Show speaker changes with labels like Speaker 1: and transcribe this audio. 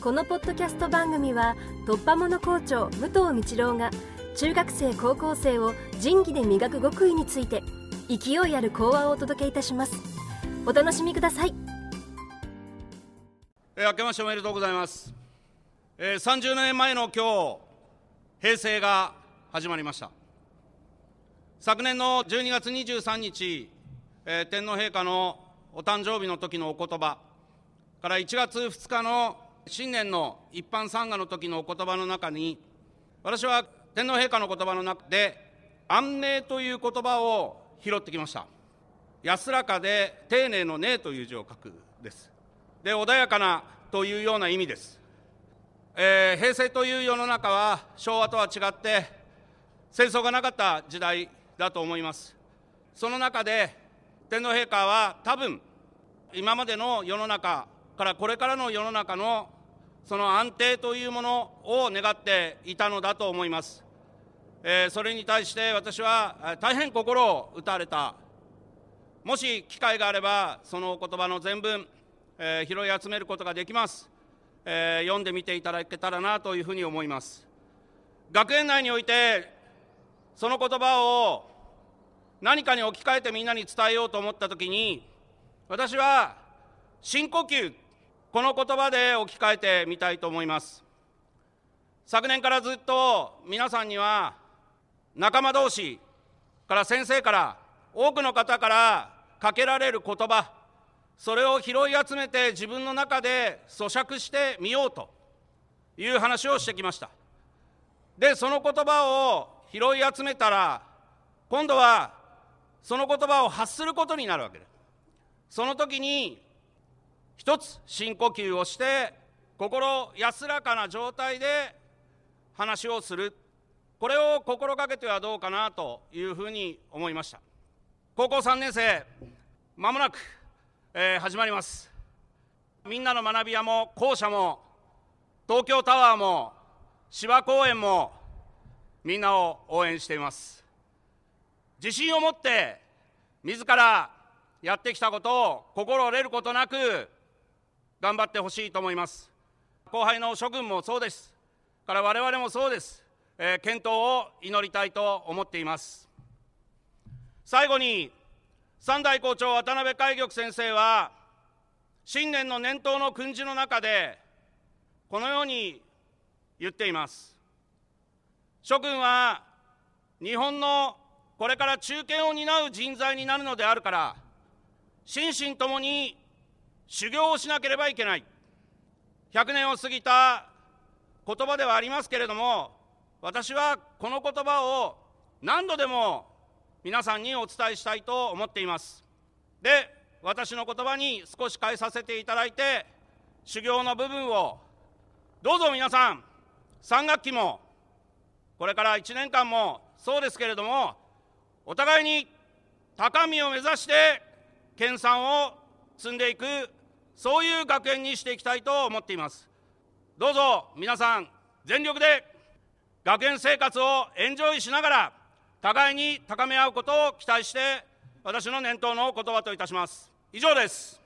Speaker 1: このポッドキャスト番組は突破者校長武藤道郎が中学生高校生を仁義で磨く極意について勢いある講話をお届けいたします。お楽しみください。
Speaker 2: えー、明けましておめでとうございます、えー、30年前の今日平成が始まりました。昨年の12月23日、えー、天皇陛下のお誕生日の時のお言葉から1月2日の新年の一般参賀の時のお言葉の中に私は天皇陛下の言葉の中で安寧という言葉を拾ってきました。安らかで丁寧の寧という字を書くです。で穏やかなというような意味です、えー、平成という世の中は昭和とは違って戦争がなかった時代だと思います。その中で天皇陛下は多分今までの世の中からこれからの世の中のその安定というものを願っていたのだと思います。えー、それに対して私は大変心を打たれた。もし機会があれば、そのお言葉の全文、えー、拾い集めることができます、えー、読んでみていただけたらなというふうに思います。学園内において、その言葉を何かに置き換えてみんなに伝えようと思ったときに、私は深呼吸、この言葉で置き換えてみたいと思います。昨年からずっと皆さんには仲間同士から先生から多くの方からかけられる言葉それを拾い集めて自分の中で咀嚼してみようという話をしてきましたでその言葉を拾い集めたら今度はその言葉を発することになるわけですその時に一つ深呼吸をして心安らかな状態で話をする。これを心がけてはどうかなというふうに思いました。高校3年生まもなく、えー、始まります。みんなの学び屋も校舎も東京タワーも芝公園もみんなを応援しています。自信を持って自らやってきたことを心折れることなく頑張ってほしいと思います。後輩の諸君もそうです。から我々もそうです、えー、検討を祈りたいと思っています。最後に三代校長渡辺海玉先生は新年の年頭の訓示の中でこのように言っています。諸君は日本のこれから中堅を担う人材になるのであるから心身ともに修行をしなければいけない。100年を過ぎた言葉ではありますけれども私はこの言葉を何度でも皆さんにお伝えしたいと思っています。で私の言葉に少し変えさせていただいて修行の部分をどうぞ皆さん3学期もこれから1年間もそうですけれどもお互いに高みを目指して研鑽を積んでいくそういう学園にしていきたいと思っています。どうぞ皆さん全力で学園生活をエンジョイしながら互いに高め合うことを期待して私の念頭の言葉といたします。以上です。